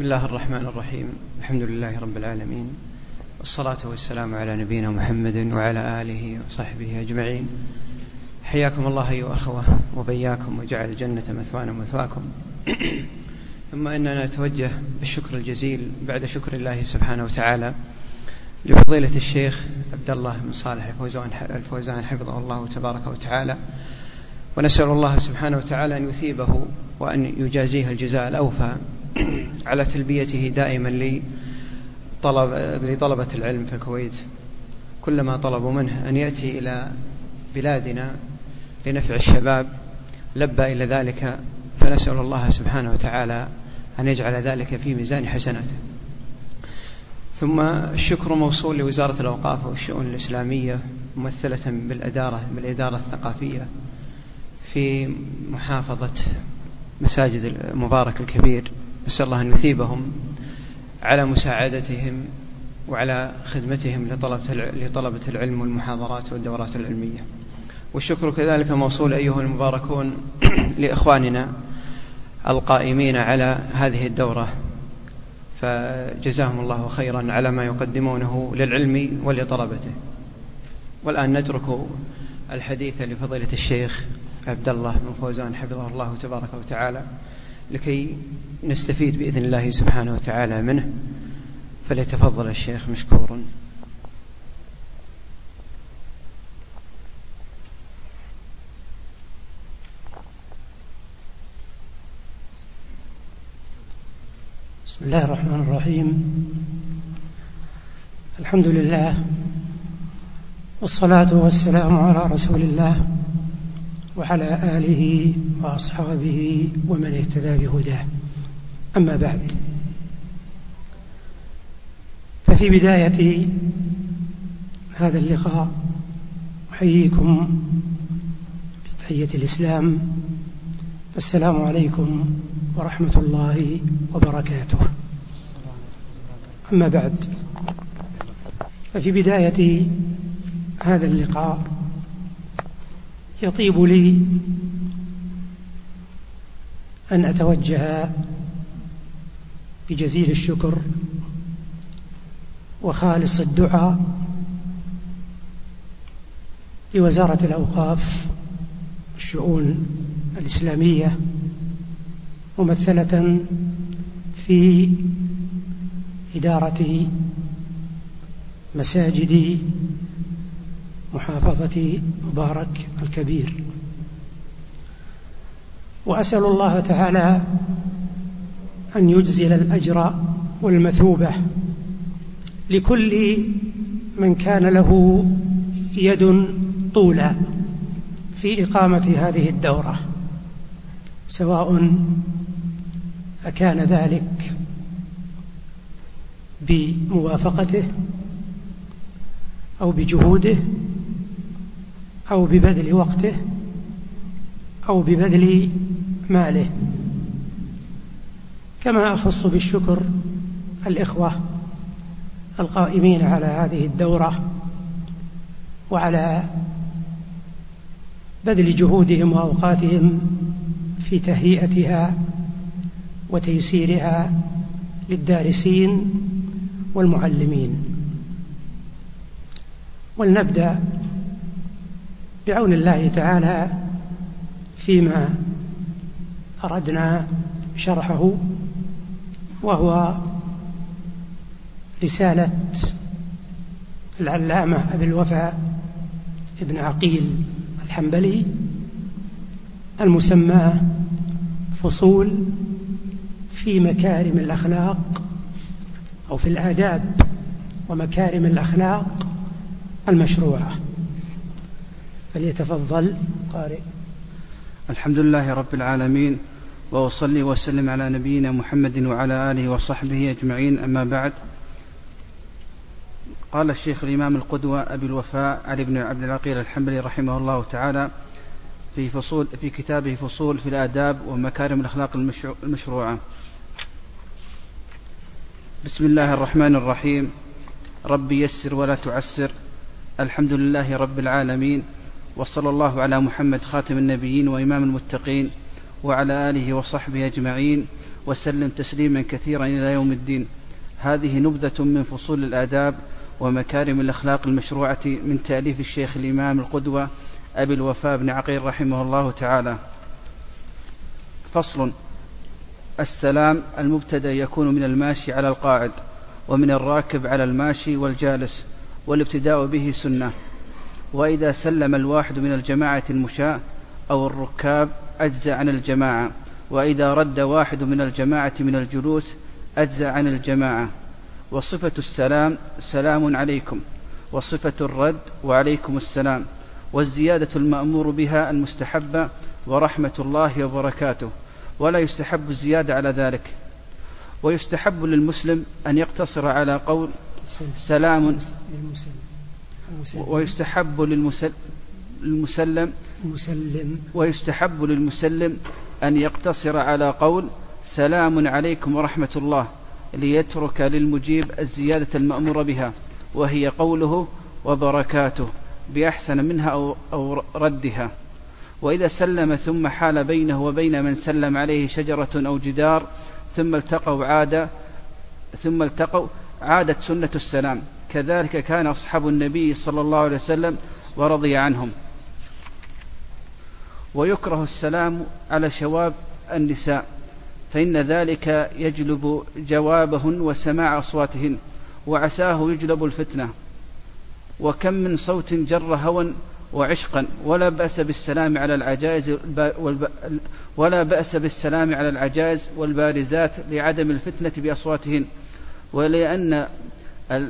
بسم الله الرحمن الرحيم. الحمد لله رب العالمين. والصلاة والسلام على نبينا محمد وعلى آله وصحبه أجمعين. حياكم الله أيها الأخوة وبياكم. وجعل الجنة مثوانا ومثواكم. ثم إننا نتوجه بالشكر الجزيل بعد شكر الله سبحانه وتعالى لفضيلة الشيخ عبد الله بن صالح الفوزان الفوزان حفظه الله تبارك وتعالى. ونسأل الله سبحانه وتعالى أن يثيبه وأن يجازيه الجزاء الأوفى على تلبيته دائما لطلب لطلبة العلم في الكويت كلما طلبوا منه أن يأتي إلى بلادنا لنفع الشباب لبى إلى ذلك فنسأل الله سبحانه وتعالى أن يجعل ذلك في ميزان حسناته. ثم الشكر موصول لوزارة الأوقاف والشؤون الإسلامية ممثلة بالإدارة بالإدارة الثقافية في محافظة مساجد المبارك الكبير. نسأل الله أن يثيبهم على مساعدتهم وعلى خدمتهم لطلبة العلم والمحاضرات والدورات العلمية. والشكر كذلك موصول أيها المباركون لإخواننا القائمين على هذه الدورة. فجزاهم الله خيرا على ما يقدمونه للعلم ولطلبته. والآن نترك الحديث لفضيلة الشيخ عبد الله بن فوزان حفظه الله تبارك وتعالى. لكي نستفيد بإذن الله سبحانه وتعالى منه. فليتفضل الشيخ مشكورا بسم الله الرحمن الرحيم. الحمد لله والصلاة والسلام على رسول الله. وعلى آله وأصحابه ومن اهتدى بهداه. أما بعد ففي بداية هذا اللقاء أحييكم بتحية الإسلام. السلام عليكم ورحمة الله وبركاته. أما بعد ففي بداية هذا اللقاء يطيب لي أن أتوجه بجزيل الشكر وخالص الدعاء لوزارة الأوقاف الشؤون الإسلامية ممثلة في إدارة مساجد محافظة مبارك الكبير. وأسأل الله تعالى أن يجزل الأجر والمثوبة لكل من كان له يد طولا في إقامة هذه الدورة سواء أكان ذلك بموافقته أو بجهوده أو ببذل وقته أو ببذل ماله. كما أخص بالشكر الإخوة القائمين على هذه الدورة وعلى بذل جهودهم وأوقاتهم في تهيئتها وتيسيرها للدارسين والمعلمين. ولنبدأ بعون الله تعالى فيما أردنا شرحه وهو رسالة العلامة أبي الوفاء ابن عقيل الحنبلي المسمى فصول في مكارم الأخلاق أو في الآداب ومكارم الأخلاق المشروعة. فليتفضل. قارئ. الحمد لله رب العالمين وأصلي وسلم على نبينا محمد وعلى آله وصحبه أجمعين أما بعد. قال الشيخ الإمام القدوة أبي الوفاء علي بن عبد العقيل الحنبلي رحمه الله تعالى في فصول في كتابه فصول في الآداب ومكارم الأخلاق المشروعة. بسم الله الرحمن الرحيم. رب يسر ولا تعسر. الحمد لله رب العالمين. وصلى الله على محمد خاتم النبيين وإمام المتقين وعلى آله وصحبه أجمعين وسلم تسليما كثيرا إلى يوم الدين. هذه نبذة من فصول الآداب ومكارم الأخلاق المشروعة من تأليف الشيخ الإمام القدوة أبي الوفاء بن عقيل رحمه الله تعالى. فصل السلام المبتدأ يكون من الماشي على القاعد ومن الراكب على الماشي والجالس والابتداء به سنة. وإذا سلم الواحد من الجماعة المشاة أو الركاب اجزى عن الجماعة وإذا رد واحد من الجماعة من الجلوس اجزى عن الجماعة. وصفة السلام سلام عليكم وصفة الرد وعليكم السلام والزيادة المأمور بها المستحبة ورحمة الله وبركاته ولا يستحب الزيادة على ذلك. ويستحب للمسلم أن يقتصر على قول سلام. ويستحب للمسلم المسلم. ويستحب للمسلم أن يقتصر على قول سلام عليكم ورحمة الله ليترك للمجيب الزيادة المأمور بها وهي قوله وبركاته بأحسن منها أو, أو ردها. وإذا سلم ثم حال بينه وبين من سلم عليه شجرة أو جدار ثم التقوا عاد ثم التقوا عادت سنة السلام. كذلك كان أصحاب النبي صلى الله عليه وسلم ورضي عنهم. ويكره السلام على شواب النساء فإن ذلك يجلب جوابهن وسماع أصواتهن وعساه يجلب الفتنة. وكم من صوت جر هوى وعشقا ولا بأس بالسلام على العجائز ولا بأس بالسلام على العجائز والبارزات لعدم الفتنة بأصواتهن. ولأن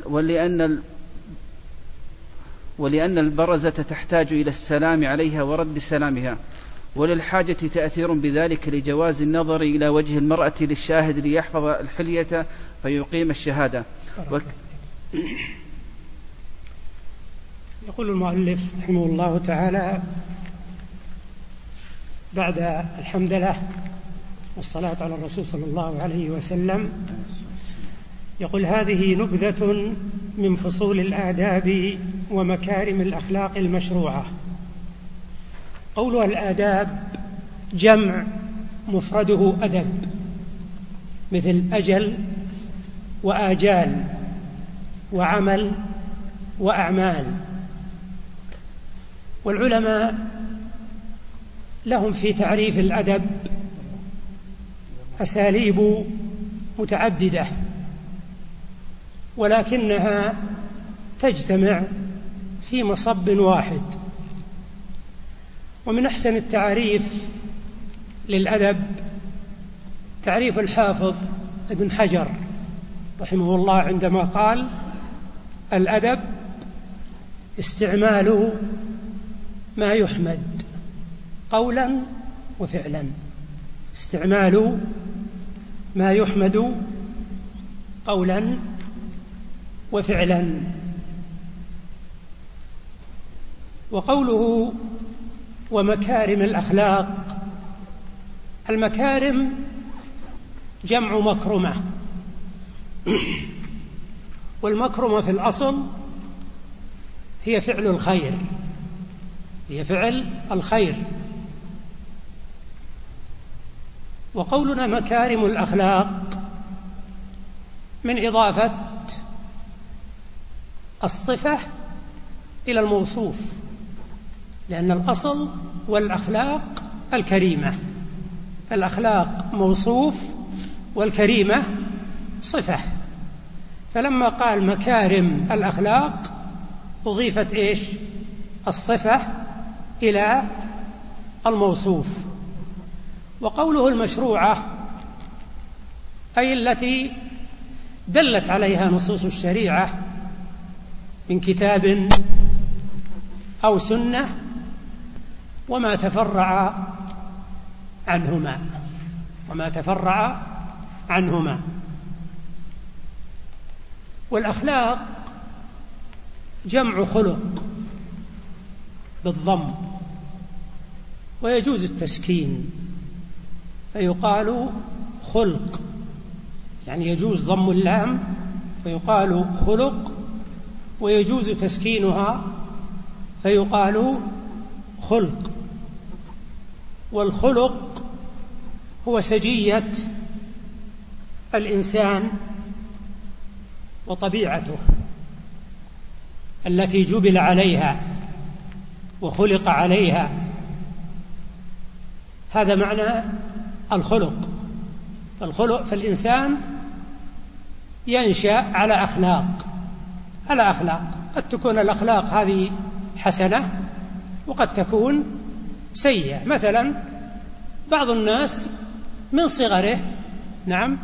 ولأن ولأن البرزة تحتاج إلى السلام عليها ورد سلامها وللحاجة تأثير بذلك لجواز النظر إلى وجه المرأة للشاهد ليحفظ الحلية فيقيم الشهادة. يقول المؤلف رحمه الله تعالى بعد الحمد لله والصلاة على الرسول صلى الله عليه وسلم يقول هذه نبذة من فصول الآداب ومكارم الأخلاق المشروعة. قولها الآداب جمع مفرده أدب مثل أجل وآجال وعمل وأعمال. والعلماء لهم في تعريف الأدب أساليب متعددة. ولكنها تجتمع في مصب واحد. ومن أحسن التعريف للأدب تعريف الحافظ ابن حجر رحمه الله عندما قال الأدب استعمال ما يحمد قولا وفعلا. استعمال ما يحمد قولا وفعلا. وقوله ومكارم الأخلاق المكارم جمع مكرمة. والمكرمة في الأصل هي فعل الخير هي فعل الخير. وقولنا مكارم الأخلاق من إضافة الصفة إلى الموصوف لأن الأصل والأخلاق الكريمة. فالأخلاق موصوف والكريمة صفة. فلما قال مكارم الأخلاق أضيفت إيش؟ الصفة إلى الموصوف. وقوله المشروعة أي التي دلت عليها نصوص الشريعة من كتاب أو سنة وما تفرع عنهما وما تفرع عنهما. والأخلاق جمع خلق بالضم ويجوز التسكين فيقال خلق يعني يجوز ضم اللام فيقال خلق ويجوز تسكينها فيقال خلق. والخلق هو سجية الإنسان وطبيعته التي جبل عليها وخلق عليها. هذا معنى الخلق. فالخلق فالإنسان ينشأ على أخلاق. على أخلاق قد تكون الأخلاق هذه حسنة وقد تكون سيئة. مثلا بعض الناس من صغره نعم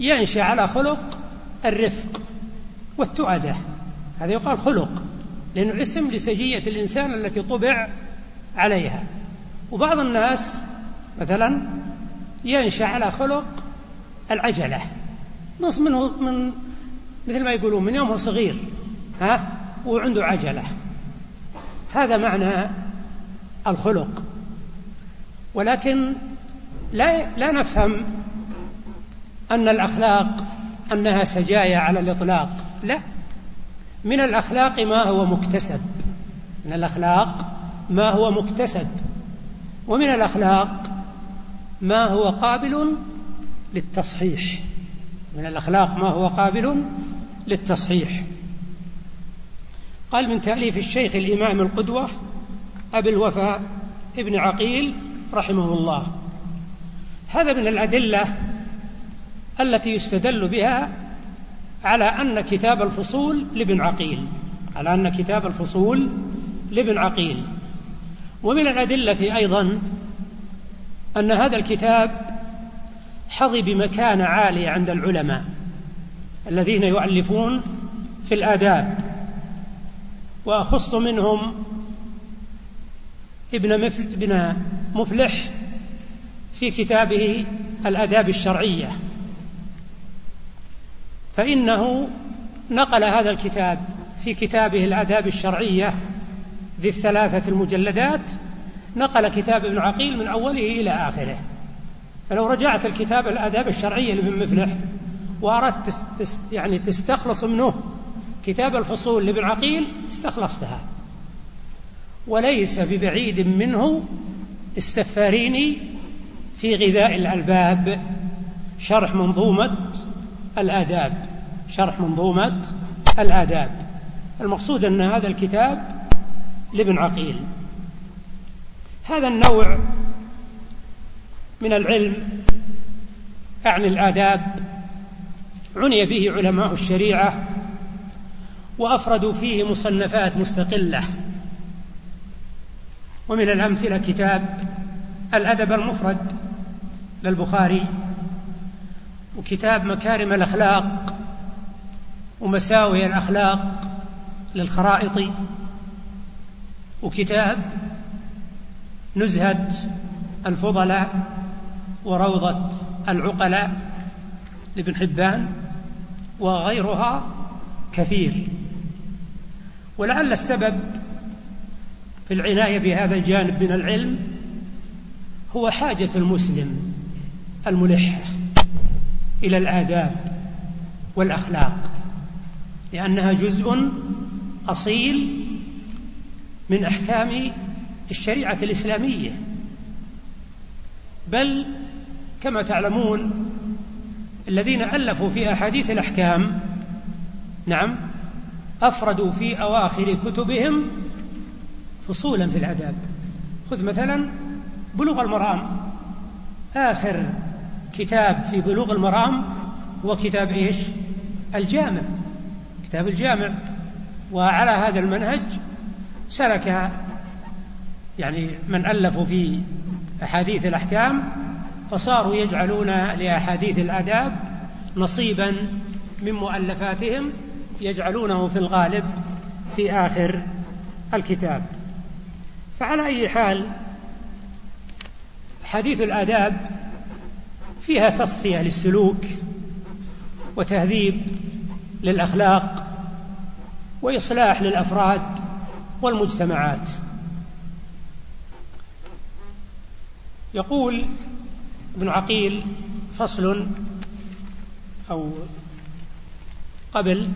ينشأ على خلق الرفق والتؤدة. هذا يقال خلق لأنه اسم لسجية الإنسان التي طبع عليها. وبعض الناس مثلا ينشأ على خلق العجلة. نص منه من مثل ما يقولون من يومه صغير. ها؟ وعنده عجلة. هذا معنى الخلق. ولكن لا لا نفهم أن الأخلاق أنها سجايا على الإطلاق. لا. من الأخلاق ما هو مكتسب. من الأخلاق ما هو مكتسب. ومن الأخلاق ما هو قابل للتصحيح. من الأخلاق ما هو قابل للتصحيح. قال من تأليف الشيخ الإمام القدوة أبي الوفاء ابن عقيل رحمه الله. هذا من الأدلة التي يستدل بها على أن كتاب الفصول لابن عقيل على أن كتاب الفصول لابن عقيل. ومن الأدلة أيضا أن هذا الكتاب حظي بمكانة عالية عند العلماء الذين يؤلفون في الآداب. وأخص منهم ابن ابن مفلح في كتابه الآداب الشرعية. فإنه نقل هذا الكتاب في كتابه الآداب الشرعية ذي الثلاثة المجلدات نقل كتاب ابن عقيل من أوله إلى آخره. فلو رجعت الكتاب الآداب الشرعية لابن مفلح وأردت يعني تستخلص منه كتاب الفصول لابن عقيل استخلصتها. وليس ببعيد منه السفاريني في غذاء الألباب شرح منظومة الآداب شرح منظومة الآداب. المقصود أن هذا الكتاب لابن عقيل. هذا النوع من العلم أعني الآداب عني به علماء الشريعة وأفردوا فيه مصنفات مستقلة. ومن الأمثلة كتاب الأدب المفرد للبخاري وكتاب مكارم الأخلاق ومساوي الأخلاق للخرائطي وكتاب نزهة الفضلاء وروضة العقلاء لابن حبان وغيرها كثير. ولعل السبب في العناية بهذا الجانب من العلم هو حاجة المسلم الملح إلى الآداب والأخلاق لأنها جزء أصيل من أحكام الشريعة الإسلامية. بل كما تعلمون الذين ألفوا في أحاديث الأحكام نعم أفردوا في أواخر كتبهم فصولا في الآداب خذ مثلا بلوغ المرام. آخر كتاب في بلوغ المرام هو كتاب إيش؟ الجامع. كتاب الجامع. وعلى هذا المنهج سلك يعني من ألفوا في أحاديث الأحكام فصاروا يجعلون لأحاديث الآداب نصيبا من مؤلفاتهم يجعلونه في الغالب في آخر الكتاب. فعلى أي حال حديث الآداب فيها تصفية للسلوك وتهذيب للأخلاق وإصلاح للأفراد والمجتمعات. يقول ابن عقيل فصل أو قبل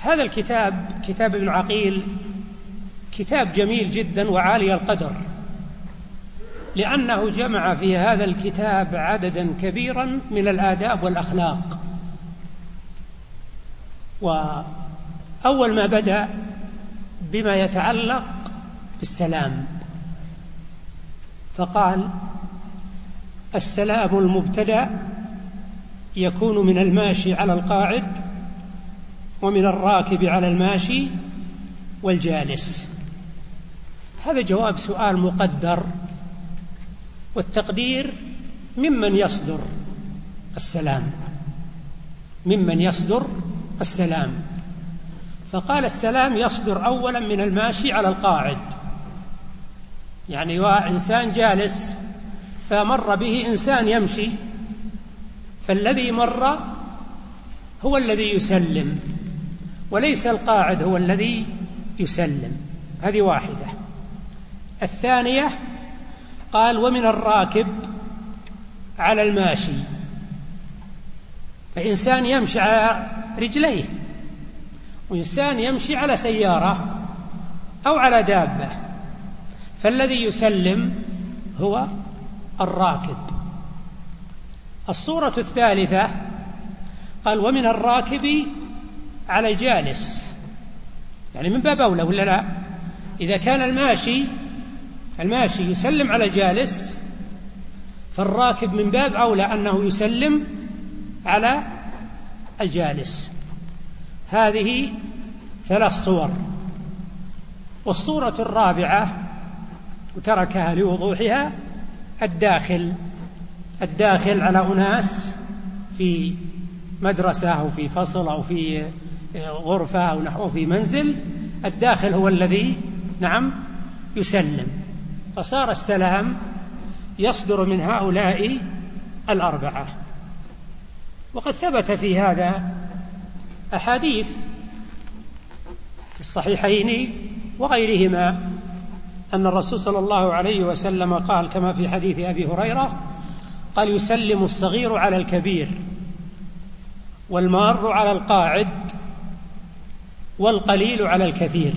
هذا الكتاب كتاب ابن عقيل كتاب جميل جدا وعالي القدر لأنه جمع في هذا الكتاب عددا كبيرا من الآداب والأخلاق. وأول ما بدأ بما يتعلق بالسلام فقال السلام المبتدأ يكون من الماشي على القاعد ومن الراكب على الماشي والجالس. هذا جواب سؤال مقدر والتقدير ممن يصدر السلام. ممن يصدر السلام. فقال السلام يصدر اولا من الماشي على القاعد. يعني إنسان جالس فمر به إنسان يمشي فالذي مر هو الذي يسلم. وليس القاعد هو الذي يسلم. هذه واحدة. الثانية قال ومن الراكب على الماشي. فإنسان يمشي على رجليه وإنسان يمشي على سيارة أو على دابة. فالذي يسلم هو الراكب. الصورة الثالثة قال ومن الراكب على الجالس يعني من باب أولى ولا لا؟ إذا كان الماشي الماشي يسلم على الجالس فالراكب من باب أولى أنه يسلم على الجالس. هذه ثلاث صور. والصورة الرابعة وتركها لوضوحها الداخل. الداخل على أناس في مدرسة أو في فصل أو في غرفة أو نحو في منزل الداخل هو الذي نعم يسلم. فصار السلام يصدر من هؤلاء الأربعة. وقد ثبت في هذا أحاديث في الصحيحين وغيرهما أن الرسول صلى الله عليه وسلم قال كما في حديث أبي هريرة قال يسلم الصغير على الكبير والمار على القاعد. والقليل على الكثير.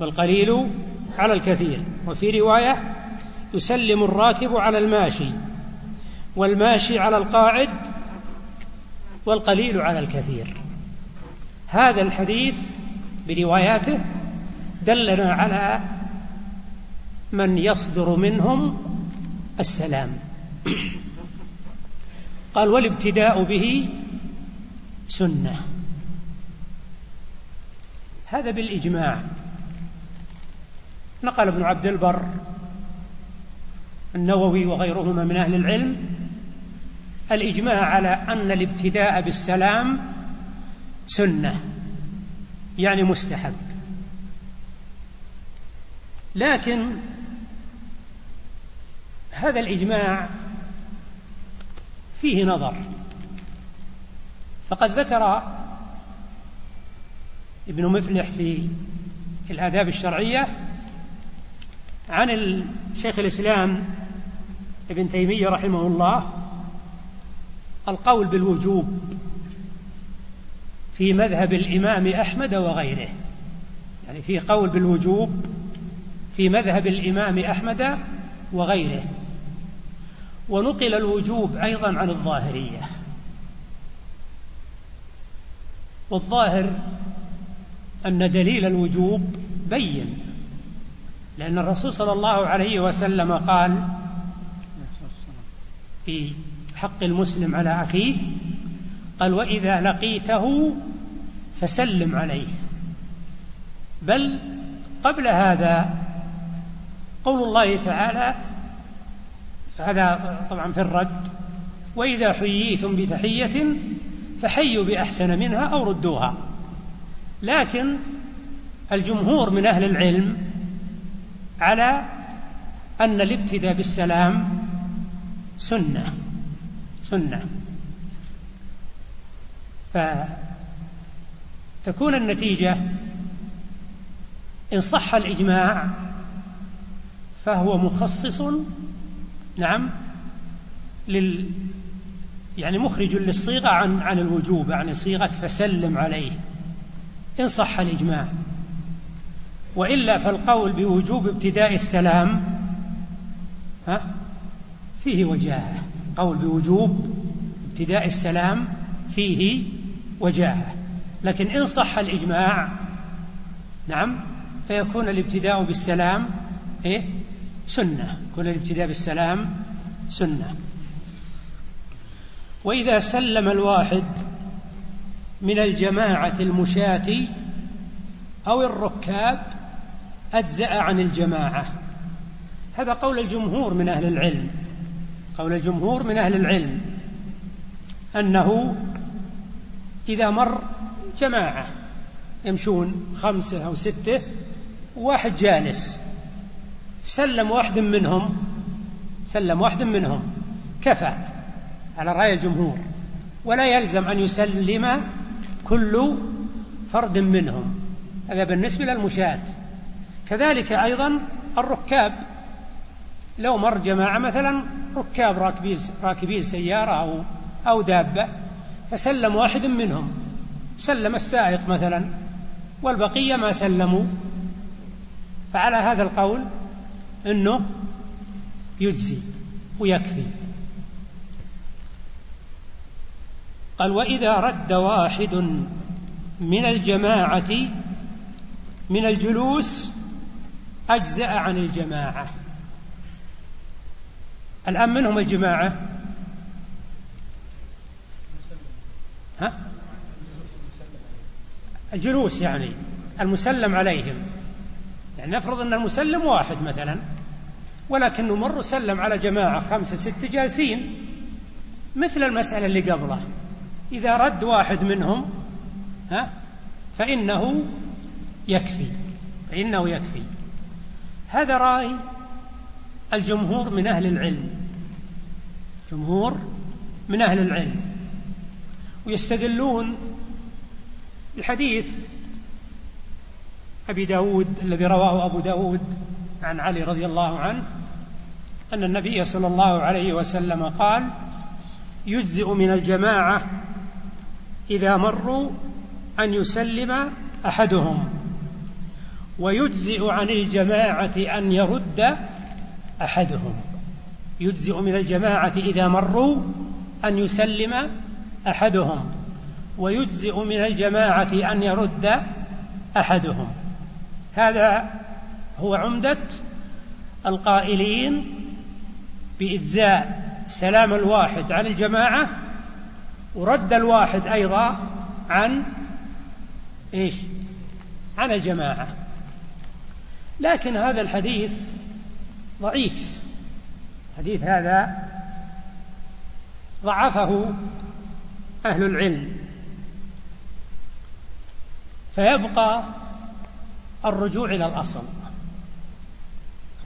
والقليل على الكثير. وفي رواية يسلم الراكب على الماشي والماشي على القاعد والقليل على الكثير. هذا الحديث برواياته دلنا على من يصدر منهم السلام. قال والابتداء به سنة. هذا بالإجماع. نقل ابن عبد البر النووي وغيرهما من أهل العلم الإجماع على أن الابتداء بالسلام سنة يعني مستحب. لكن هذا الإجماع فيه نظر. فقد ذكر ابن مفلح في الآداب الشرعية عن الشيخ الإسلام ابن تيمية رحمه الله القول بالوجوب في مذهب الإمام أحمد وغيره. يعني في قول بالوجوب في مذهب الإمام أحمد وغيره. ونقل الوجوب أيضا عن الظاهرية. والظاهر أن دليل الوجوب بين لأن الرسول صلى الله عليه وسلم قال في حق المسلم على أخيه قال وإذا لقيته فسلم عليه. بل قبل هذا قول الله تعالى هذا طبعا في الرد وإذا حييتم بتحية فحيوا بأحسن منها أو ردوها. لكن الجمهور من أهل العلم على أن الابتداء بالسلام سنة سنة. فتكون النتيجة إن صح الإجماع فهو مخصص نعم لل يعني مخرج للصيغة عن عن الوجوب عن صيغة فسلم عليه. إن صح الإجماع. وإلا فالقول بوجوب ابتداء السلام ها فيه وجاهة. قول بوجوب ابتداء السلام فيه وجاهة. لكن إن صح الإجماع نعم فيكون الابتداء بالسلام إيه؟ سنة. يكون الابتداء بالسلام سنة. وإذا سلم الواحد من الجماعة المشاة أو الركاب أجزأ عن الجماعة. هذا قول الجمهور من أهل العلم. قول الجمهور من أهل العلم أنه إذا مر جماعة يمشون خمسة أو ستة واحد جالس سلم واحد منهم سلم واحد منهم كفى على رأي الجمهور. ولا يلزم أن يسلم كل فرد منهم. هذا بالنسبة للمشاة. كذلك أيضا الركاب. لو مر جماعة مثلا ركاب راكبين راكبين سيارة أو أو دابة فسلم واحد منهم. سلم السائق مثلا والبقية ما سلموا. فعلى هذا القول أنه يجزي ويكفي. قال وإذا رد واحد من الجماعة من الجلوس أجزأ عن الجماعة. الآن من هم الجماعة؟ ها؟ الجلوس يعني المسلم عليهم. يعني نفرض أن المسلم واحد مثلا ولكنه مر سلم على جماعة خمسة ستة جالسين مثل المسألة اللي قبله. إذا رد واحد منهم ها فإنه يكفي فإنه يكفي. هذا رأي الجمهور من أهل العلم جمهور من أهل العلم ويستدلون بحديث أبي داود الذي رواه أبو داود عن علي رضي الله عنه أن النبي صلى الله عليه وسلم قال يجزئ من الجماعة إذا مروا أن يسلم أحدهم ويجزئ عن الجماعة أن يرد أحدهم. يجزئ من الجماعة إذا مروا أن يسلم أحدهم. ويجزئ من الجماعة أن يرد أحدهم. هذا هو عمدة القائلين بإجزاء سلام الواحد عن الجماعة ورد الواحد أيضا عن إيش؟ عن الجماعة. لكن هذا الحديث ضعيف. حديث هذا ضعفه أهل العلم. فيبقى الرجوع إلى الأصل.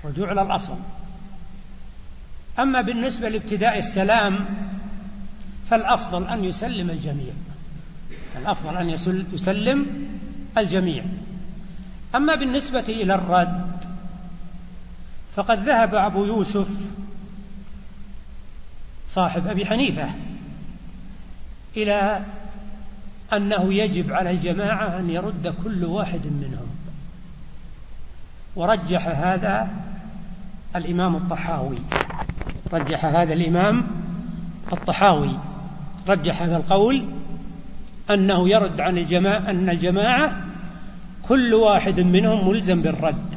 الرجوع إلى الأصل. أما بالنسبة لابتداء السلام فالأفضل أن يسلم الجميع. الأفضل أن يسلم الجميع. أما بالنسبة إلى الرد فقد ذهب أبو يوسف صاحب أبي حنيفة إلى أنه يجب على الجماعة أن يرد كل واحد منهم. ورجح هذا الإمام الطحاوي. رجح هذا الإمام الطحاوي. رجح هذا القول أنه يرد عن الجماعة أن الجماعة كل واحد منهم ملزم بالرد.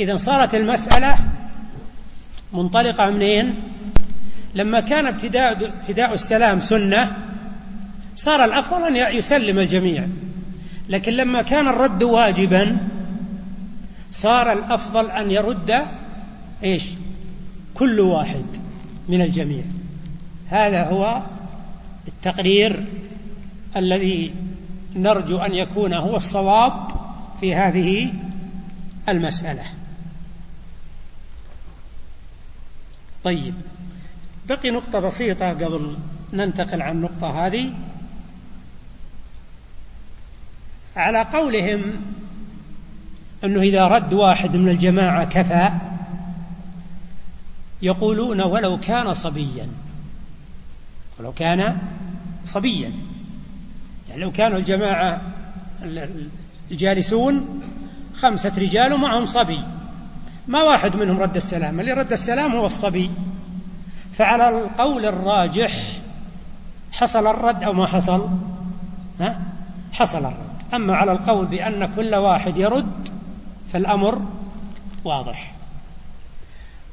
إذا صارت المسألة منطلقة منين؟ لما كان ابتداء ابتداء السلام سنة صار الأفضل أن يسلم الجميع. لكن لما كان الرد واجبا صار الأفضل أن يرد إيش؟ كل واحد من الجميع. هذا هو التقرير الذي نرجو أن يكون هو الصواب في هذه المسألة. طيب بقي نقطة بسيطة قبل ننتقل عن النقطة هذه. على قولهم أنه إذا رد واحد من الجماعة كفى يقولون ولو كان صبيا. ولو كان صبيا. يعني لو كانوا الجماعة الجالسون خمسة رجال ومعهم صبي. ما واحد منهم رد السلام اللي رد السلام هو الصبي. فعلى القول الراجح حصل الرد أو ما حصل؟ ها؟ حصل الرد. أما على القول بأن كل واحد يرد فالأمر واضح.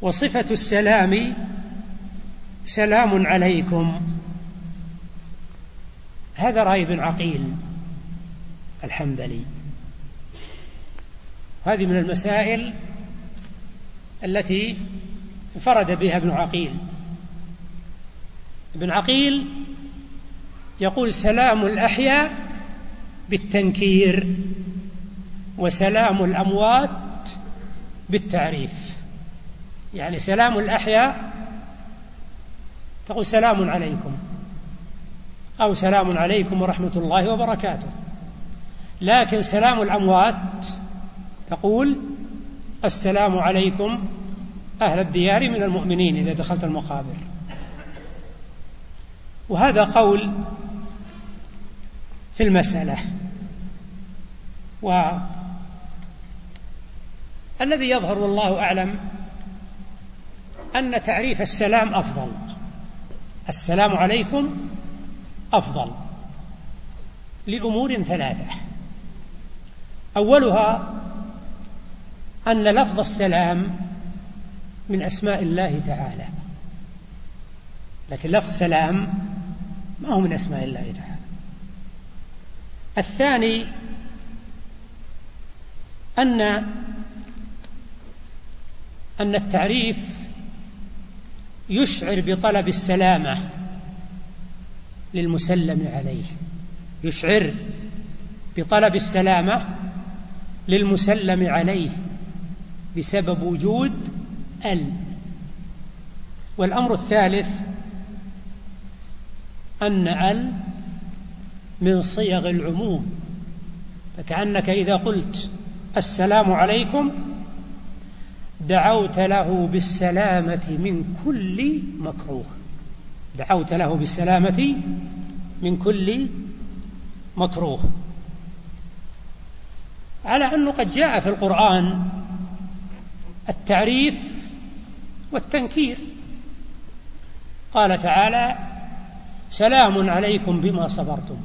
وصفة السلام سلام عليكم. هذا رأي بن عقيل الحنبلي. هذه من المسائل التي انفرد بها ابن عقيل. ابن عقيل يقول سلام الأحياء بالتنكير وسلام الأموات بالتعريف. يعني سلام الأحياء تقول سلام عليكم. أو سلام عليكم ورحمة الله وبركاته. لكن سلام الأموات تقول السلام عليكم أهل الديار من المؤمنين إذا دخلت المقابر. وهذا قول في المسألة. والذي يظهر والله أعلم أن تعريف السلام أفضل. السلام عليكم أفضل لأمور ثلاثة. أولها أن لفظ السلام من أسماء الله تعالى. لكن لفظ سلام ما هو من أسماء الله تعالى. الثاني أن أن التعريف يشعر بطلب السلامة للمسلم عليه. يشعر بطلب السلامة للمسلم عليه بسبب وجود ال. والأمر الثالث أن ال من صيغ العموم. فكأنك إذا قلت السلام عليكم دعوت له بالسلامة من كل مكروه. دعوت له بالسلامة من كل مكروه. على أنه قد جاء في القرآن التعريف والتنكير. قال تعالى سلام عليكم بما صبرتم.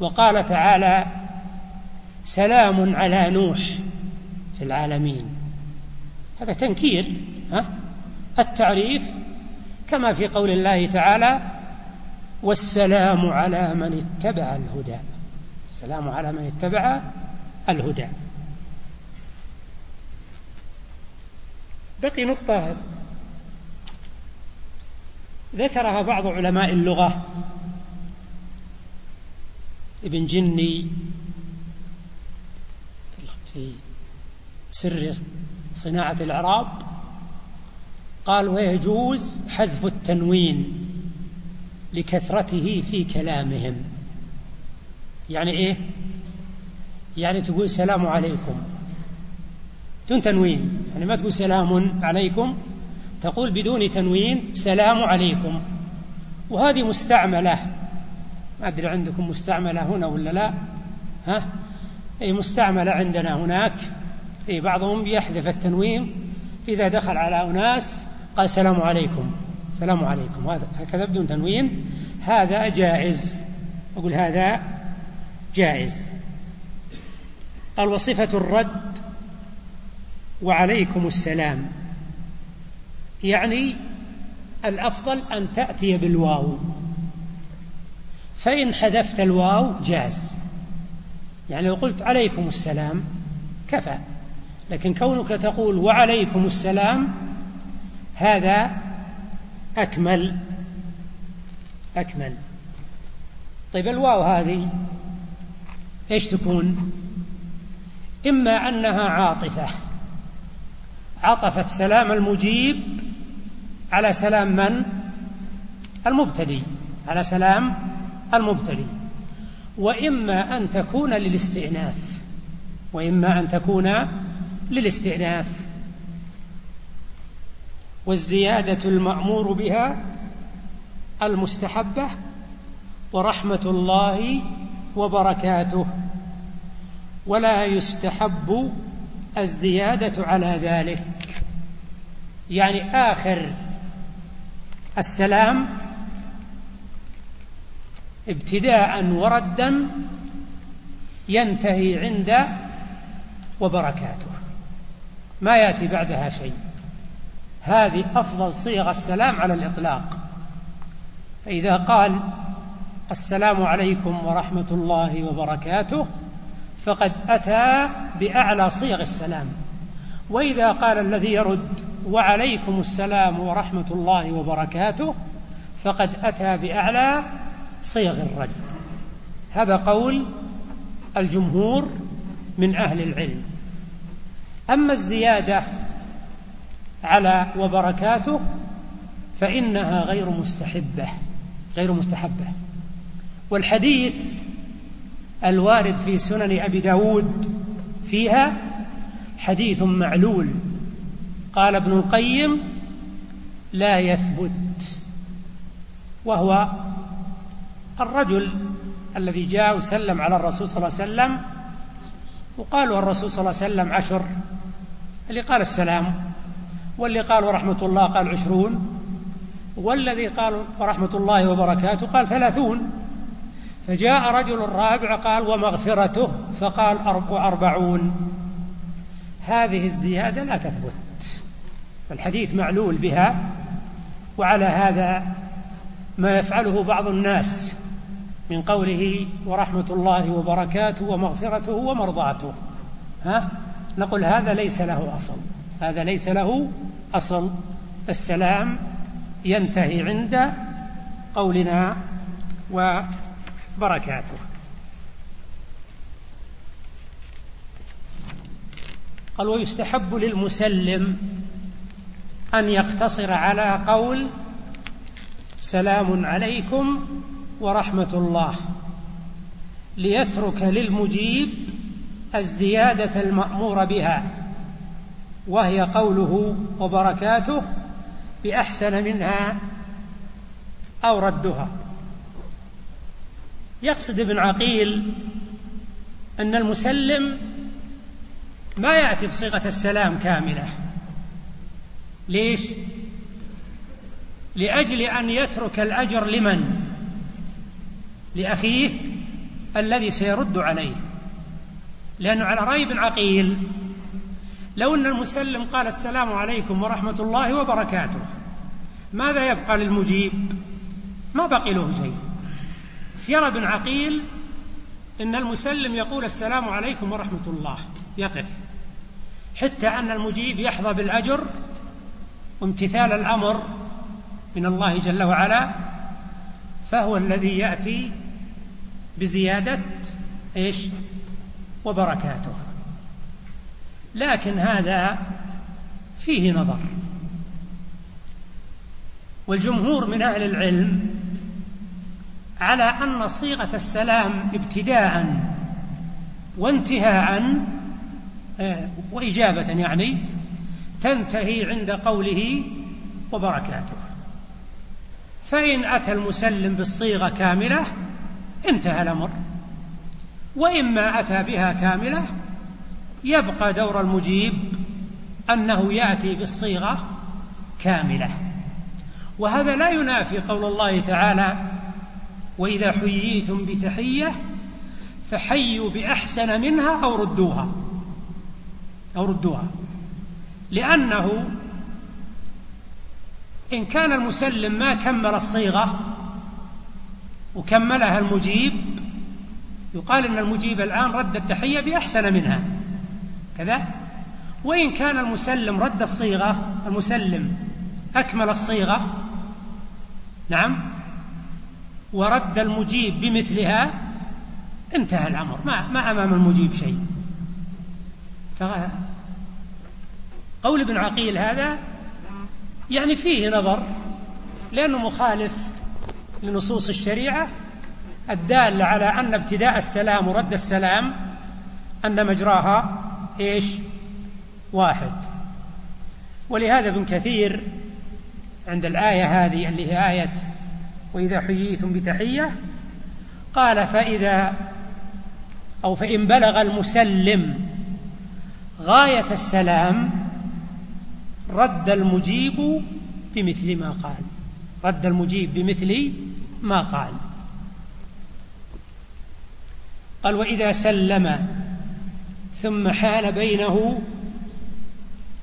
وقال تعالى سلام على نوح. في العالمين. هذا تنكير ها؟ التعريف كما في قول الله تعالى والسلام على من اتبع الهدى. السلام على من اتبع الهدى. بقي نقطة ذكرها بعض علماء اللغة. ابن جني في سر صناعة الإعراب قال ويجوز حذف التنوين لكثرته في كلامهم. يعني إيه؟ يعني تقول سلام عليكم. بدون تنوين يعني ما تقول سلام عليكم تقول بدون تنوين سلام عليكم. وهذه مستعملة. ما أدري عندكم مستعملة هنا ولا لا؟ ها؟ أي مستعملة عندنا هناك. أي بعضهم يحذف التنوين إذا دخل على أناس قال السلام عليكم السلام عليكم هذا هكذا بدون تنوين. هذا جائز. أقول هذا جائز. قال وصفة الرد وعليكم السلام. يعني الأفضل أن تأتي بالواو. فإن حذفت الواو جاز. يعني لو قلت عليكم السلام كفى. لكن كونك تقول وعليكم السلام هذا أكمل أكمل. طيب الواو هذه إيش تكون؟ إما أنها عاطفة عطفت سلام المجيب على سلام من؟ المبتدي على سلام المبتدي. وإما أن تكون للاستئناف وإما أن تكون للاستئناف. والزيادة المأمور بها المستحبة ورحمة الله وبركاته. ولا يستحب الزيادة على ذلك. يعني آخر السلام ابتداء وردا ينتهي عند وبركاته. ما يأتي بعدها شيء. هذه أفضل صيغ السلام على الإطلاق. فإذا قال السلام عليكم ورحمة الله وبركاته فقد أتى بأعلى صيغ السلام. وإذا قال الذي يرد وعليكم السلام ورحمة الله وبركاته فقد أتى بأعلى صيغ الرد. هذا قول الجمهور من أهل العلم. أما الزيادة على وبركاته فإنها غير مستحبة غير مستحبة. والحديث الوارد في سنن أبي داود فيها حديث معلول. قال ابن القيم لا يثبت وهو الرجل الذي جاء وسلم على الرسول صلى الله عليه وسلم وقالوا الرسول صلى الله عليه وسلم عشر. اللي قال السلام واللي قال ورحمة الله قال عشرون والذي قال ورحمة الله وبركاته قال ثلاثون. فجاء رجل رابع قال ومغفرته فقال أربعون هذه الزيادة لا تثبت الحديث معلول بها وعلى هذا ما يفعله بعض الناس من قوله ورحمة الله وبركاته ومغفرته ومرضاته. ها؟ نقول هذا ليس له أصل. هذا ليس له أصل. السلام ينتهي عند قولنا وبركاته. قال ويستحب للمسلم أن يقتصر على قول سلام عليكم ورحمة الله ليترك للمجيب الزيادة المأمور بها وهي قوله وبركاته بأحسن منها أو ردها يقصد ابن عقيل أن المسلم ما يأتي بصيغة السلام كاملة ليش؟ لأجل أن يترك الأجر لمن؟ لأخيه الذي سيرد عليه لأنه على رأي ابن عقيل. لو أن المسلم قال السلام عليكم ورحمة الله وبركاته ماذا يبقى للمجيب؟ ما بقي له شيء. يرى ابن عقيل إن المسلم يقول السلام عليكم ورحمة الله يقف. حتى أن المجيب يحظى بالأجر وامتثال الأمر من الله جل وعلا فهو الذي يأتي بزيادة إيش؟ وبركاته. لكن هذا فيه نظر. والجمهور من أهل العلم على أن صيغة السلام ابتداء وانتهاء آه، وإجابة يعني تنتهي عند قوله وبركاته. فإن أتى المسلم بالصيغة كاملة انتهى الأمر. وإما أتى بها كاملة يبقى دور المجيب أنه يأتي بالصيغة كاملة. وهذا لا ينافي قول الله تعالى وإذا حييتم بتحية فحيوا بأحسن منها أو ردوها. أو ردوها. لأنه إن كان المسلم ما كمل الصيغة وكملها المجيب يقال إن المجيب الآن رد التحية بأحسن منها. كذا؟ وإن كان المسلم رد الصيغة المسلم أكمل الصيغة نعم ورد المجيب بمثلها انتهى الأمر. ما, ما أمام المجيب شيء. قول ابن عقيل هذا يعني فيه نظر لأنه مخالف لنصوص الشريعة الدالة على أن ابتداء السلام ورد السلام أن مجراها إيش؟ واحد. ولهذا ابن كثير عند الآية هذه اللي هي آية وإذا حييتم بتحية قال فإذا أو فإن بلغ المسلم غاية السلام رد المجيب بمثل ما قال. رد المجيب بمثل ما قال. قال وإذا سلم ثم حال بينه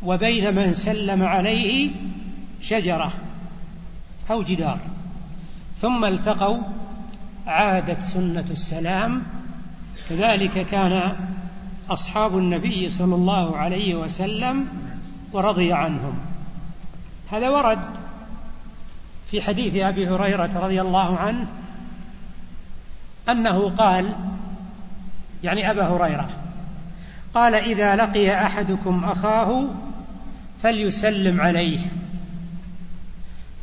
وبين من سلم عليه شجرة أو جدار. ثم التقوا عادت سنة السلام. كذلك كان أصحاب النبي صلى الله عليه وسلم ورضي عنهم. هذا ورد في حديث أبي هريرة رضي الله عنه أنه قال يعني أبا هريرة. قال إذا لقي أحدكم أخاه فليسلم عليه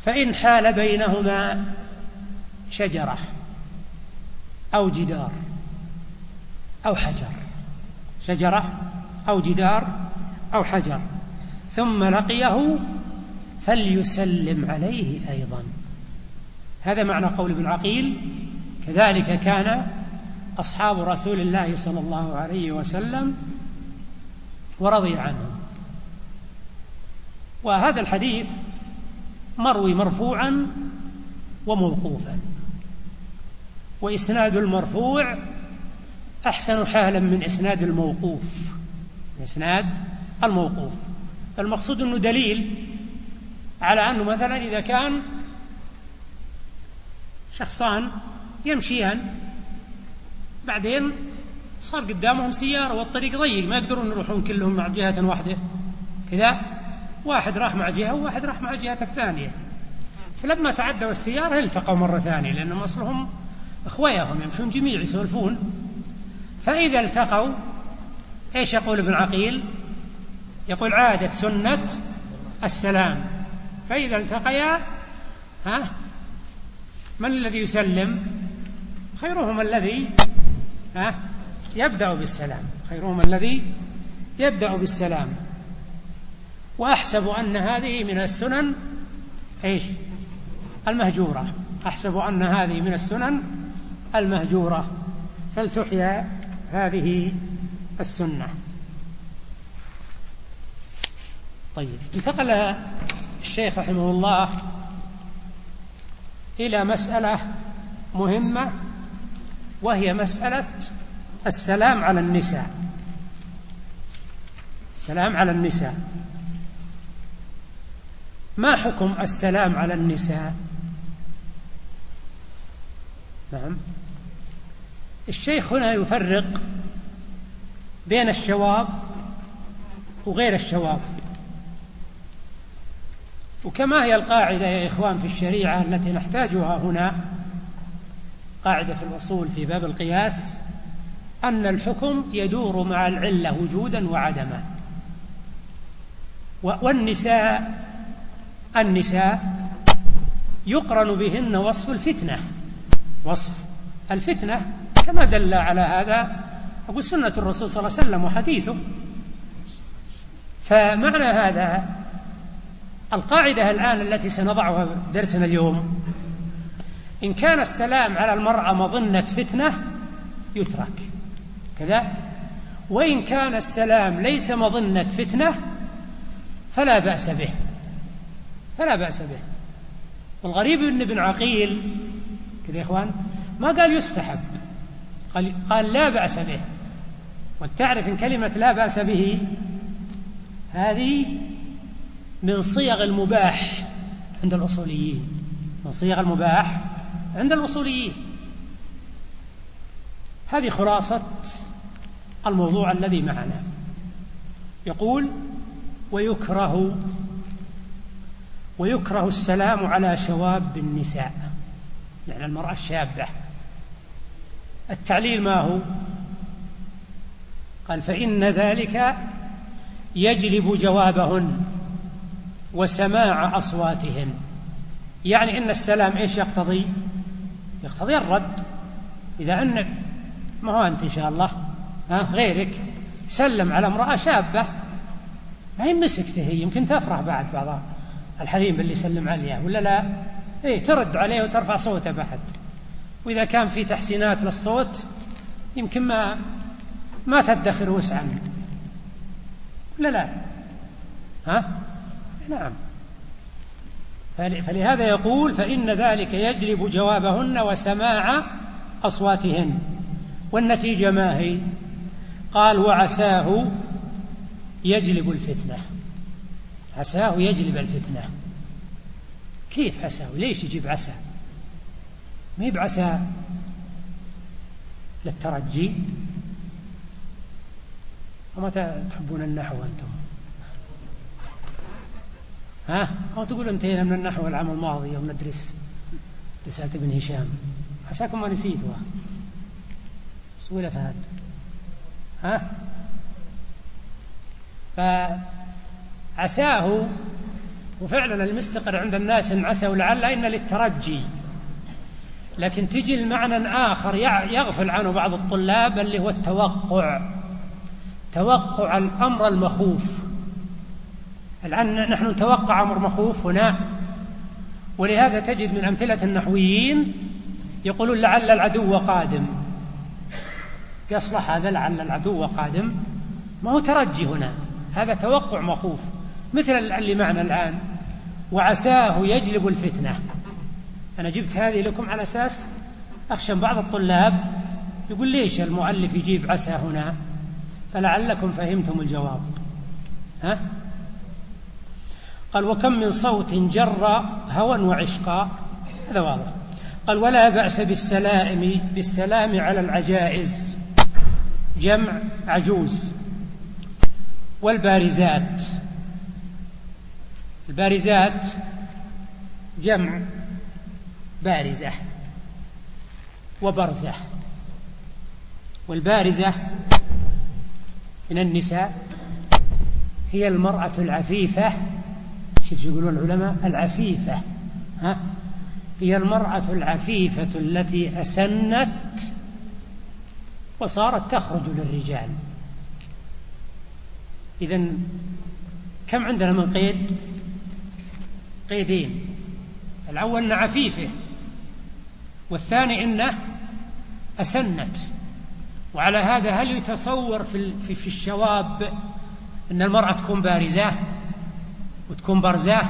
فإن حال بينهما شجرة أو جدار أو حجر شجرة أو جدار أو حجر ثم لقيه فليسلم عليه أيضا. هذا معنى قول ابن عقيل كذلك كان أصحاب رسول الله صلى الله عليه وسلم ورضي عنهم وهذا الحديث مروي مرفوعا وموقوفا. وإسناد المرفوع أحسن حالا من إسناد الموقوف. إسناد الموقوف. المقصود أنه دليل على أنه مثلا إذا كان شخصان يمشيان بعدين صار قدامهم سيارة والطريق ضيق ما يقدرون يروحون كلهم مع جهة واحدة. كذا واحد راح مع جهة وواحد راح مع جهة الثانية. فلما تعدوا السيارة التقوا مرة ثانية لأنهم أصلهم أخوياهم يمشون جميع يسولفون. فإذا التقوا إيش يقول ابن عقيل؟ يقول عادة سنة السلام. فإذا التقيا ها؟ من الذي يسلم؟ خيرهم الذي ها؟ يبدأ بالسلام. خيرهم الذي يبدأ بالسلام. وأحسب أن هذه من السنن إيش؟ المهجورة. أحسب أن هذه من السنن المهجورة. فلتحيا هذه السنة. طيب انتقل الشيخ رحمه الله إلى مسألة مهمة وهي مسألة السلام على النساء. السلام على النساء. ما حكم السلام على النساء؟ نعم. الشيخ هنا يفرق بين الشواب وغير الشواب. وكما هي القاعدة يا إخوان في الشريعة التي نحتاجها هنا قاعدة في الأصول في باب القياس أن الحكم يدور مع العلة وجودا وعدما. والنساء النساء يقرن بهن وصف الفتنة. وصف الفتنة كما دل على هذا أقول سنة الرسول صلى الله عليه وسلم وحديثه. فمعنى هذا القاعدة الآن التي سنضعها درسنا اليوم إن كان السلام على المرأة مظنة فتنة يترك. كذا. وإن كان السلام ليس مظنة فتنة فلا بأس به. فلا بأس به. والغريب أن ابن عقيل كذا يا إخوان ما قال يستحب. قال, قال لا بأس به. وتعرف إن كلمة لا بأس به هذه من صيغ المباح عند الأصوليين. من صيغ المباح عند الأصوليين. هذه خلاصة الموضوع الذي معنا. يقول ويكره ويكره السلام على شواب النساء. يعني المرأة الشابة. التعليل ما هو؟ قال فإن ذلك يجلب جوابهن وسماع أصواتهن. يعني إن السلام إيش يقتضي؟ يقتضي الرد. إذا أن ما هو أنت إن شاء الله؟ ها؟ غيرك. سلم على امرأة شابة. ما هي مسكتة هي يمكن تفرح بعد بعض الحريم اللي سلم عليها ولا لا؟ إيه ترد عليه وترفع صوته بعد. وإذا كان في تحسينات للصوت يمكن ما ما تدخر وسعا. لا لا؟ ها؟ نعم. فلهذا يقول فإن ذلك يجلب جوابهن وسماع أصواتهن. والنتيجة ما هي؟ قال وعساه يجلب الفتنة. عساه يجلب الفتنة. كيف عساه؟ ليش يجيب عسى؟ ما هي بعسى للترجي. وما تحبون النحو أنتم؟ ها؟ أو تقول انتهينا من النحو العام الماضي يوم ندرس. رسالة ابن هشام. عساكم ما نسيتوها سوي فهد؟ ها؟ فعساه وفعلا المستقر عند الناس إن عسى ولعل إن للترجي. لكن تجي المعنى آخر يغفل عنه بعض الطلاب اللي هو التوقع. توقع الأمر المخوف. الآن نحن نتوقع أمر مخوف هنا. ولهذا تجد من أمثلة النحويين يقولون لعل العدو قادم. يصلح هذا لعل العدو قادم. ما هو ترجي هنا. هذا توقع مخوف. مثل اللي معنا الآن. وعساه يجلب الفتنة. أنا جبت هذه لكم على أساس أخشى بعض الطلاب يقول ليش المؤلف يجيب عسى هنا؟ فلعلكم فهمتم الجواب. ها؟ قال وكم من صوت جر هوى وعشقا هذا واضح. قال ولا بأس بالسلام بالسلام على العجائز. جمع عجوز. والبارزات. البارزات جمع بارزة وبرزة. والبارزة من النساء هي المرأة العفيفة شوف يقولون العلماء العفيفة ها؟ هي المرأة العفيفة التي أسنت وصارت تخرج للرجال. إذا كم عندنا من قيد؟ قيدين. الأول أن عفيفة والثاني إنه أسنت. وعلى هذا هل يتصور في, في, في الشواب أن المرأة تكون بارزة؟ وتكون برزة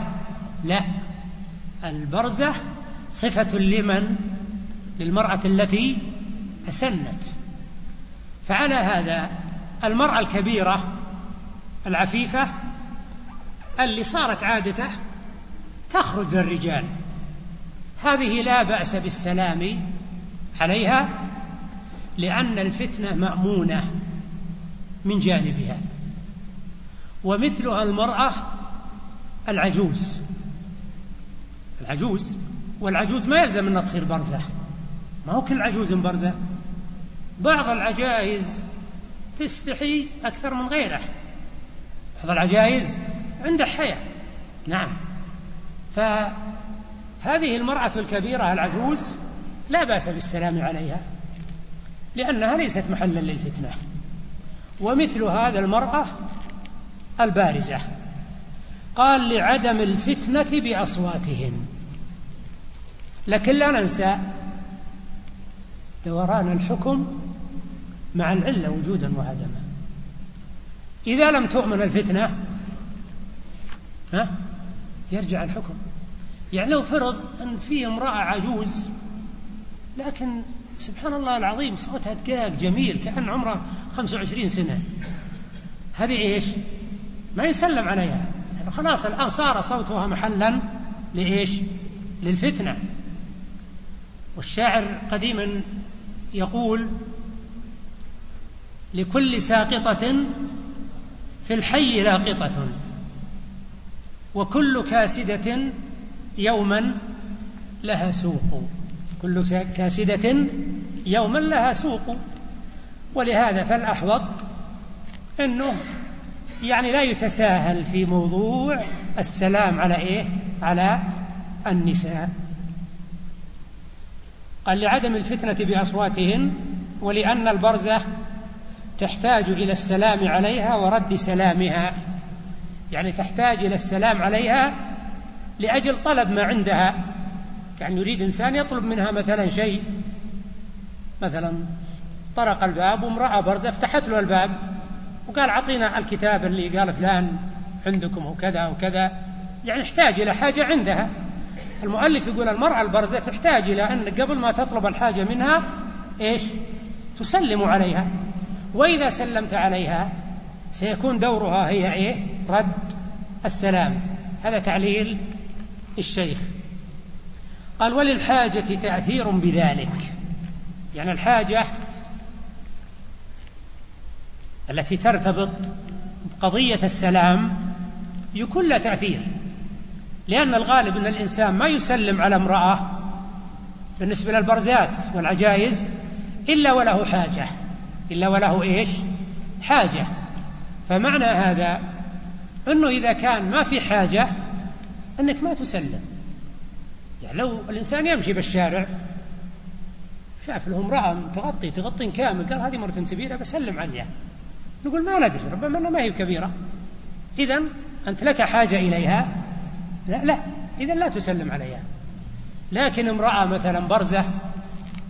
لا. البرزة صفة لمن؟ للمرأة التي أسنت. فعلى هذا المرأة الكبيرة العفيفة اللي صارت عادته تخرج للرجال. هذه لا بأس بالسلام عليها لأن الفتنة مأمونة من جانبها. ومثلها المرأة العجوز. العجوز والعجوز ما يلزم أنها تصير برزة. ما هو كل عجوز برزة؟ بعض العجائز تستحي أكثر من غيره. بعض العجائز عنده حياة. نعم. فهذه المرأة الكبيرة العجوز لا بأس بالسلام عليها لأنها ليست محلا للفتنة. ومثل هذا المرأة البارزة. قال لعدم الفتنة بأصواتهن. لكن لا ننسى دوران الحكم مع العلة وجودا وعدما. إذا لم تؤمن الفتنة ها يرجع الحكم. يعني لو فرض أن في امرأة عجوز لكن سبحان الله العظيم صوتها دقاق جميل كأن عمره 25 سنة. هذه إيش؟ ما يسلم عليها. يعني خلاص الآن صار صوتها محلا لإيش؟ للفتنة. والشاعر قديما يقول لكل ساقطة في الحي لاقطة وكل كاسدة يوما لها سوق. كل كاسدة يوما لها سوق. ولهذا فالأحوط أنه يعني لا يتساهل في موضوع السلام على إيه؟ على النساء. قال لعدم الفتنة بأصواتهن ولأن البرزة تحتاج إلى السلام عليها ورد سلامها. يعني تحتاج إلى السلام عليها لأجل طلب ما عندها. كأن يريد إنسان يطلب منها مثلا شيء. مثلا طرق الباب وامرأة برزة فتحت له الباب. وقال أعطينا الكتاب اللي قال فلان عندكم وكذا وكذا. يعني احتاج إلى حاجة عندها. المؤلف يقول المرأة البرزة تحتاج إلى أن قبل ما تطلب الحاجة منها إيش؟ تسلم عليها. وإذا سلمت عليها سيكون دورها هي إيه؟ رد السلام. هذا تعليل الشيخ. قال وللحاجة تأثير بذلك. يعني الحاجة التي ترتبط بقضية السلام يكون لها تأثير. لأن الغالب أن الإنسان ما يسلم على امرأة بالنسبة للبرزات والعجائز إلا وله حاجة إلا وله إيش؟ حاجة. فمعنى هذا أنه إذا كان ما في حاجة أنك ما تسلم. يعني لو الإنسان يمشي بالشارع شاف له امرأة تغطي تغطي كامل قال هذه مرة كبيرة بسلم عليها. نقول ما ندري ربما أنها ما هي كبيرة. إذا أنت لك حاجة إليها. لا لا إذا لا تسلم عليها. لكن امرأة مثلا برزة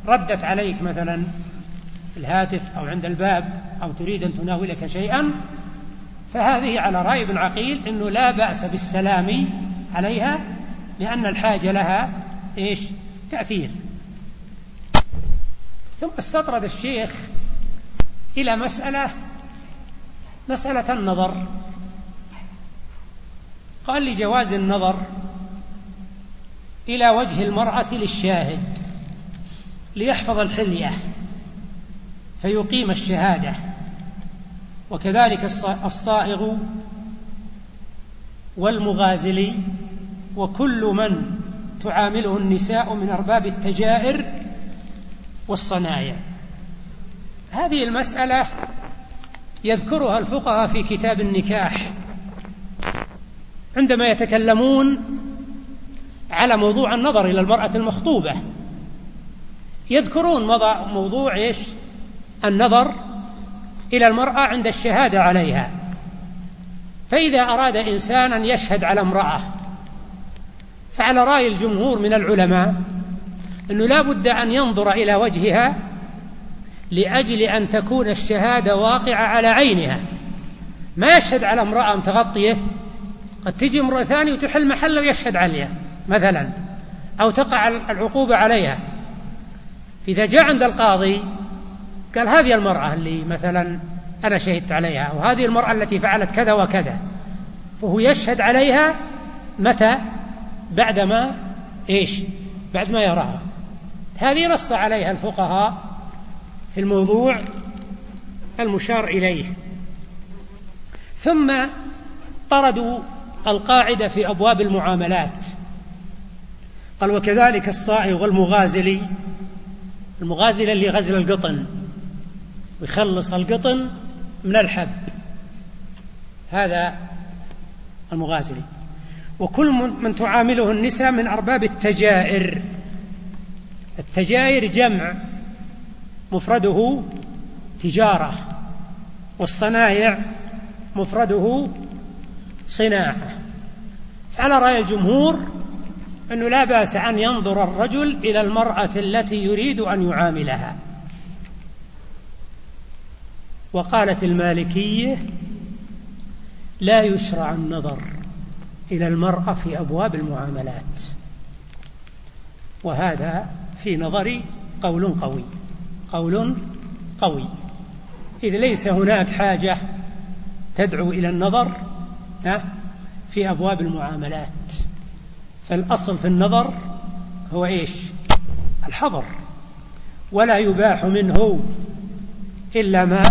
ردت عليك مثلا الهاتف أو عند الباب أو تريد أن تناولك شيئا فهذه على رأي ابن عقيل أنه لا بأس بالسلام عليها لأن الحاجة لها إيش؟ تأثير. ثم استطرد الشيخ إلى مسألة مسألة النظر. قال لجواز النظر إلى وجه المرأة للشاهد ليحفظ الحلية فيقيم الشهادة. وكذلك الصائغ والمغازلي وكل من تعامله النساء من أرباب التجائر والصنايع. هذه المسألة يذكرها الفقهاء في كتاب النكاح عندما يتكلمون على موضوع النظر إلى المرأة المخطوبة يذكرون موضوع إيش؟ النظر إلى المرأة عند الشهادة عليها فإذا أراد إنسان أن يشهد على امرأة فعلى رأي الجمهور من العلماء أنه لا بد أن ينظر إلى وجهها لأجل أن تكون الشهادة واقعة على عينها. ما يشهد على امرأة متغطية قد تجي امرأة ثانية وتحل محله ويشهد عليها مثلا أو تقع العقوبة عليها. إذا جاء عند القاضي قال هذه المرأة اللي مثلا أنا شهدت عليها وهذه المرأة التي فعلت كذا وكذا فهو يشهد عليها متى؟ بعدما إيش؟ بعد ما يراها. هذه نص عليها الفقهاء في الموضوع المشار إليه. ثم طردوا القاعدة في أبواب المعاملات. قال وكذلك الصائغ والمغازلي المغازل اللي غزل القطن ويخلص القطن من الحب. هذا المغازلي. وكل من تعامله النساء من أرباب التجائر. التجائر جمع. مفرده تجارة والصنايع مفرده صناعة. فعلى رأي الجمهور أنه لا بأس أن ينظر الرجل إلى المرأة التي يريد أن يعاملها. وقالت المالكية لا يشرع النظر إلى المرأة في أبواب المعاملات. وهذا في نظري قول قوي. قول قوي. إذ ليس هناك حاجة تدعو إلى النظر في أبواب المعاملات. فالأصل في النظر هو إيش؟ الحظر. ولا يباح منه إلا ما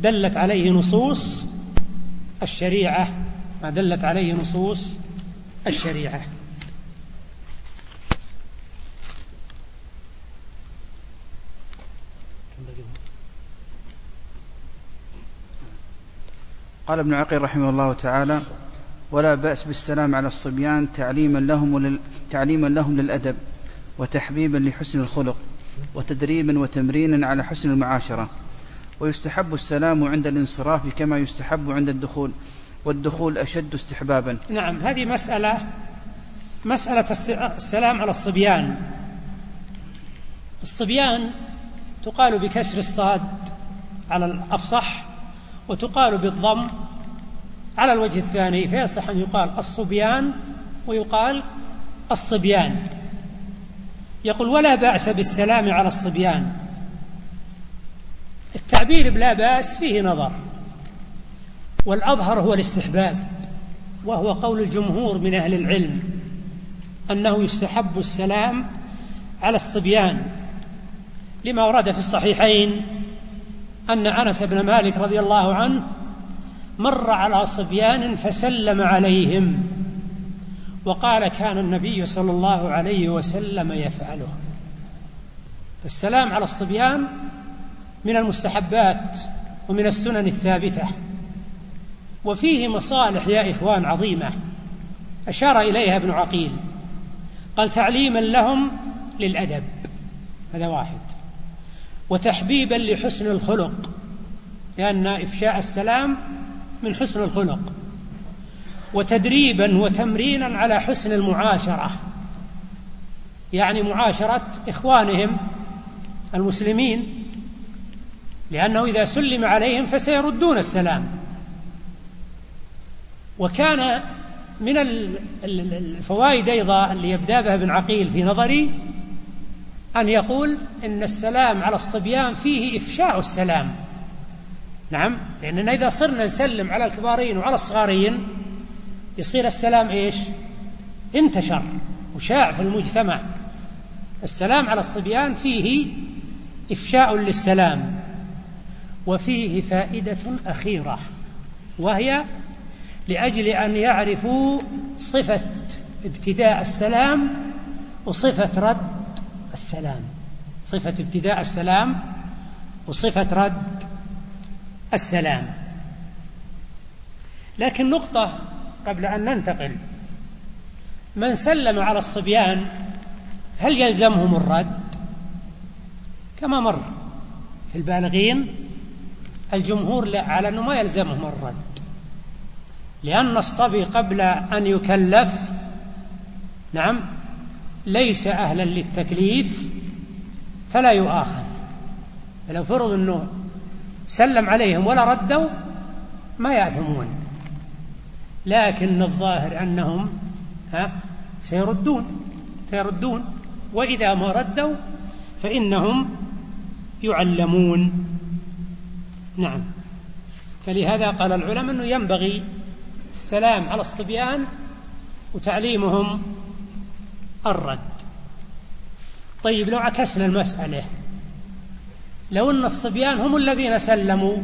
دلت عليه نصوص الشريعة ما دلت عليه نصوص الشريعة. قال ابن عقيل رحمه الله تعالى ولا بأس بالسلام على الصبيان تعليما لهم ولل... تعليما لهم للأدب وتحبيبا لحسن الخلق وتدريبا وتمرينا على حسن المعاشرة. ويستحب السلام عند الانصراف كما يستحب عند الدخول والدخول أشد استحبابا. نعم هذه مسألة مسألة السلام على الصبيان. الصبيان تقال بكسر الصاد على الأفصح وتقال بالضم على الوجه الثاني فيصح أن يقال الصبيان ويقال الصبيان. يقول ولا بأس بالسلام على الصبيان. التعبير بلا بأس فيه نظر والأظهر هو الاستحباب وهو قول الجمهور من أهل العلم أنه يستحب السلام على الصبيان لما ورد في الصحيحين أن أنس بن مالك رضي الله عنه مر على صبيان فسلم عليهم وقال كان النبي صلى الله عليه وسلم يفعله. السلام على الصبيان من المستحبات ومن السنن الثابتة وفيه مصالح يا إخوان عظيمة أشار إليها ابن عقيل قال تعليما لهم للأدب هذا واحد. وتحبيبا لحسن الخلق لأن إفشاء السلام من حسن الخلق. وتدريبا وتمرينا على حسن المعاشرة يعني معاشرة إخوانهم المسلمين لأنه إذا سلم عليهم فسيردون السلام. وكان من الفوائد أيضا اللي يبدأ بها ابن عقيل في نظري أن يقول إن السلام على الصبيان فيه إفشاء السلام. نعم لأننا إذا صرنا نسلم على الكبارين وعلى الصغارين يصير السلام إيش؟ انتشر وشاع في المجتمع. السلام على الصبيان فيه إفشاء للسلام وفيه فائدة أخيرة وهي لأجل أن يعرفوا صفة ابتداء السلام وصفة رد السلام صفة ابتداء السلام وصفة رد السلام. لكن نقطة قبل أن ننتقل من سلم على الصبيان هل يلزمهم الرد؟ كما مر في البالغين الجمهور لا على أنه ما يلزمهم الرد. لأن الصبي قبل أن يكلف نعم ليس أهلا للتكليف فلا يؤاخذ. فلو فرض أنه سلم عليهم ولا ردوا ما يأثمون لكن الظاهر أنهم ها سيردون سيردون. وإذا ما ردوا فإنهم يعلمون. نعم. فلهذا قال العلماء أنه ينبغي السلام على الصبيان وتعليمهم الرد. طيب لو عكسنا المسألة لو أن الصبيان هم الذين سلموا.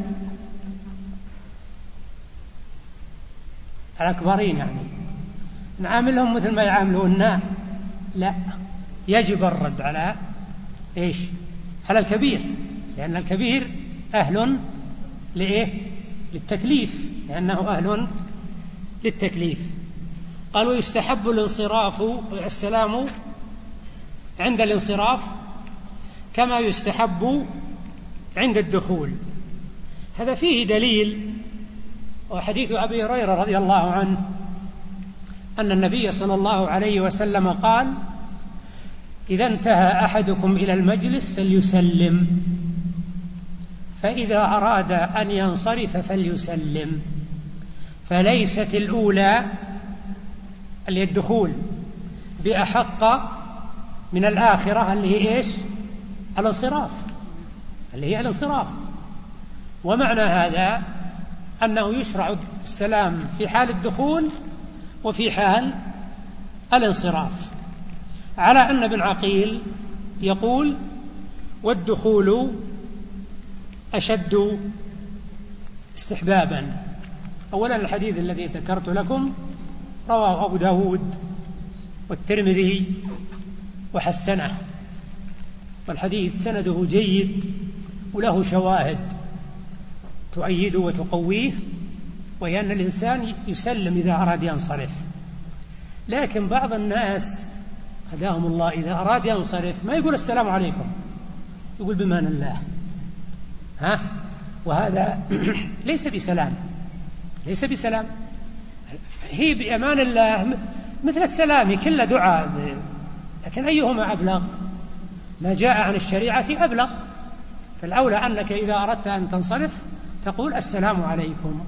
الأكبرين يعني. نعاملهم مثل ما يعاملوننا لا. يجب الرد على إيش؟ على الكبير. لأن الكبير أهل لإيه؟ للتكليف. لأنه أهل للتكليف. قال ويستحب الانصراف السلام عند الانصراف كما يستحب عند الدخول. هذا فيه دليل وحديث أبي هريرة رضي الله عنه أن النبي صلى الله عليه وسلم قال إذا انتهى أحدكم إلى المجلس فليسلم فإذا أراد أن ينصرف فليسلم فليست الأولى اللي الدخول بأحق من الآخرة اللي هي إيش؟ الانصراف. اللي هي الانصراف. ومعنى هذا أنه يشرع السلام في حال الدخول وفي حال الانصراف. على أن ابن عقيل يقول والدخول أشد استحبابا. أولا الحديث الذي ذكرت لكم رواه أبو داود والترمذي وحسنه. والحديث سنده جيد وله شواهد تؤيده وتقويه وهي أن الإنسان يسلم إذا أراد ينصرف. لكن بعض الناس هداهم الله إذا أراد ينصرف ما يقول السلام عليكم؟ يقول بمان الله. ها؟ وهذا ليس بسلام. ليس بسلام. هي بأمان الله مثل السلام كله دعاء لكن أيهما أبلغ؟ ما جاء عن الشريعة أبلغ. فالأولى أنك إذا أردت أن تنصرف تقول السلام عليكم.